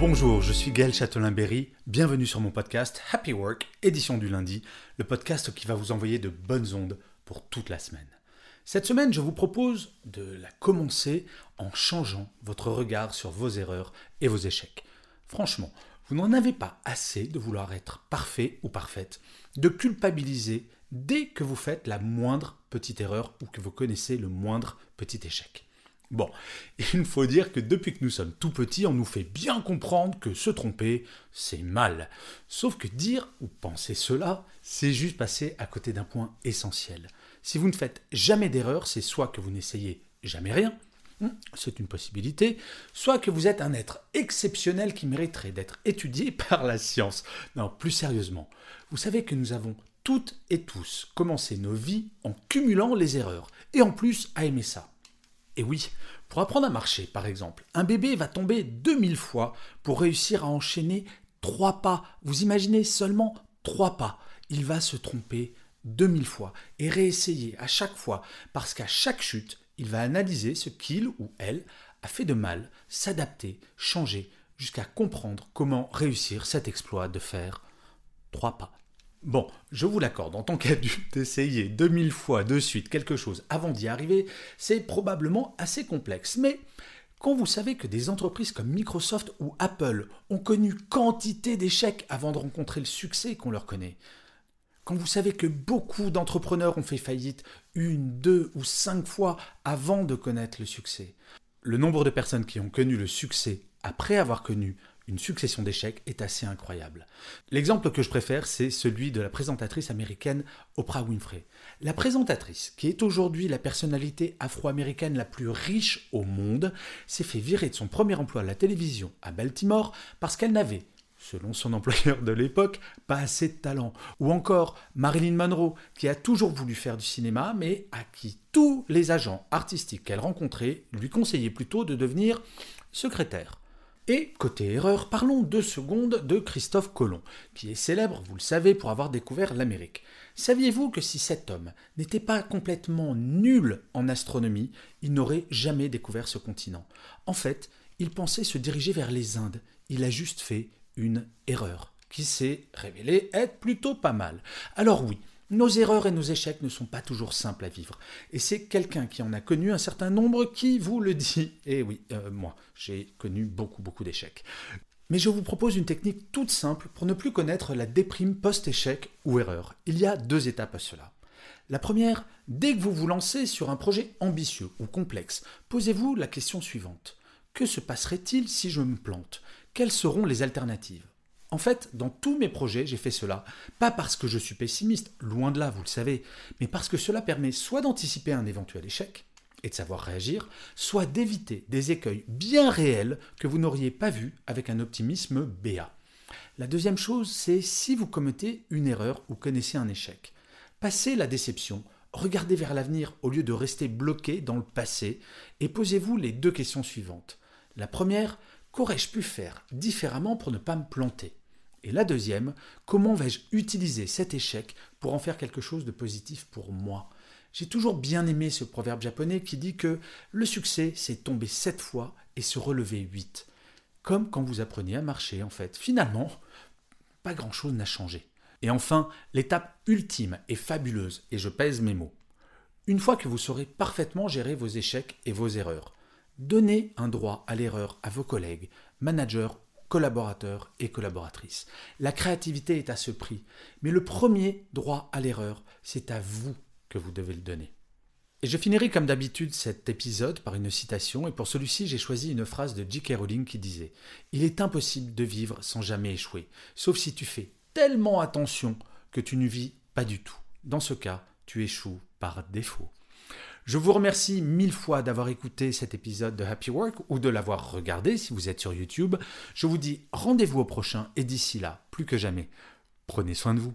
Bonjour, je suis Gaël Châtelain-Berry. Bienvenue sur mon podcast Happy Work, édition du lundi, le podcast qui va vous envoyer de bonnes ondes pour toute la semaine. Cette semaine, je vous propose de la commencer en changeant votre regard sur vos erreurs et vos échecs. Franchement, vous n'en avez pas assez de vouloir être parfait ou parfaite, de culpabiliser dès que vous faites la moindre petite erreur ou que vous connaissez le moindre petit échec. Bon, il faut dire que depuis que nous sommes tout petits, on nous fait bien comprendre que se tromper, c'est mal. Sauf que dire ou penser cela, c'est juste passer à côté d'un point essentiel. Si vous ne faites jamais d'erreur, c'est soit que vous n'essayez jamais rien, hmm, c'est une possibilité, soit que vous êtes un être exceptionnel qui mériterait d'être étudié par la science. Non, plus sérieusement, vous savez que nous avons toutes et tous commencé nos vies en cumulant les erreurs, et en plus à aimer ça. Et oui, pour apprendre à marcher, par exemple, un bébé va tomber 2000 fois pour réussir à enchaîner trois pas. Vous imaginez seulement trois pas. Il va se tromper 2000 fois et réessayer à chaque fois parce qu'à chaque chute, il va analyser ce qu'il ou elle a fait de mal, s'adapter, changer, jusqu'à comprendre comment réussir cet exploit de faire trois pas. Bon, je vous l'accorde, en tant qu'adulte, essayer 2000 fois de suite quelque chose avant d'y arriver, c'est probablement assez complexe. Mais quand vous savez que des entreprises comme Microsoft ou Apple ont connu quantité d'échecs avant de rencontrer le succès qu'on leur connaît, quand vous savez que beaucoup d'entrepreneurs ont fait faillite une, deux ou cinq fois avant de connaître le succès, le nombre de personnes qui ont connu le succès après avoir connu une succession d'échecs est assez incroyable. L'exemple que je préfère, c'est celui de la présentatrice américaine Oprah Winfrey. La présentatrice, qui est aujourd'hui la personnalité afro-américaine la plus riche au monde, s'est fait virer de son premier emploi à la télévision à Baltimore parce qu'elle n'avait selon son employeur de l'époque, pas assez de talent. Ou encore Marilyn Monroe, qui a toujours voulu faire du cinéma, mais à qui tous les agents artistiques qu'elle rencontrait lui conseillaient plutôt de devenir secrétaire. Et côté erreur, parlons deux secondes de Christophe Colomb, qui est célèbre, vous le savez, pour avoir découvert l'Amérique. Saviez-vous que si cet homme n'était pas complètement nul en astronomie, il n'aurait jamais découvert ce continent? En fait, il pensait se diriger vers les Indes. Il a juste fait une erreur, qui s'est révélée être plutôt pas mal. Alors oui, nos erreurs et nos échecs ne sont pas toujours simples à vivre. Et c'est quelqu'un qui en a connu un certain nombre qui vous le dit. Et oui, euh, moi, j'ai connu beaucoup, beaucoup d'échecs. Mais je vous propose une technique toute simple pour ne plus connaître la déprime post-échec ou erreur. Il y a deux étapes à cela. La première, dès que vous vous lancez sur un projet ambitieux ou complexe, posez-vous la question suivante. Que se passerait-il si je me plante? Quelles seront les alternatives? En fait, dans tous mes projets, j'ai fait cela, pas parce que je suis pessimiste, loin de là, vous le savez, mais parce que cela permet soit d'anticiper un éventuel échec et de savoir réagir, soit d'éviter des écueils bien réels que vous n'auriez pas vus avec un optimisme béat. La deuxième chose, c'est si vous commettez une erreur ou connaissez un échec. Passez la déception, regardez vers l'avenir au lieu de rester bloqué dans le passé et posez-vous les deux questions suivantes. La première, qu'aurais-je pu faire différemment pour ne pas me planter? Et la deuxième, comment vais-je utiliser cet échec pour en faire quelque chose de positif pour moi? J'ai toujours bien aimé ce proverbe japonais qui dit que le succès, c'est tomber sept fois et se relever huit. Comme quand vous appreniez à marcher, en fait. Finalement, pas grand-chose n'a changé. Et enfin, l'étape ultime et fabuleuse, et je pèse mes mots. Une fois que vous saurez parfaitement gérer vos échecs et vos erreurs, donnez un droit à l'erreur à vos collègues, managers collaborateurs et collaboratrices. La créativité est à ce prix, mais le premier droit à l'erreur, c'est à vous que vous devez le donner. Et je finirai comme d'habitude cet épisode par une citation, et pour celui-ci j'ai choisi une phrase de J.K. Rowling qui disait ⁇ Il est impossible de vivre sans jamais échouer, sauf si tu fais tellement attention que tu ne vis pas du tout. dans ce cas, tu échoues par défaut. Je vous remercie mille fois d'avoir écouté cet épisode de Happy Work ou de l'avoir regardé si vous êtes sur YouTube. Je vous dis rendez-vous au prochain et d'ici là, plus que jamais, prenez soin de vous.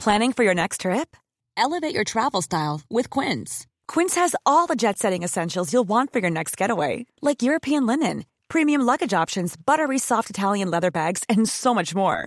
Planning for your next trip? Elevate your travel style with Quince. Quince has all the jet setting essentials you'll want for your next getaway, like European linen, premium luggage options, buttery soft Italian leather bags, and so much more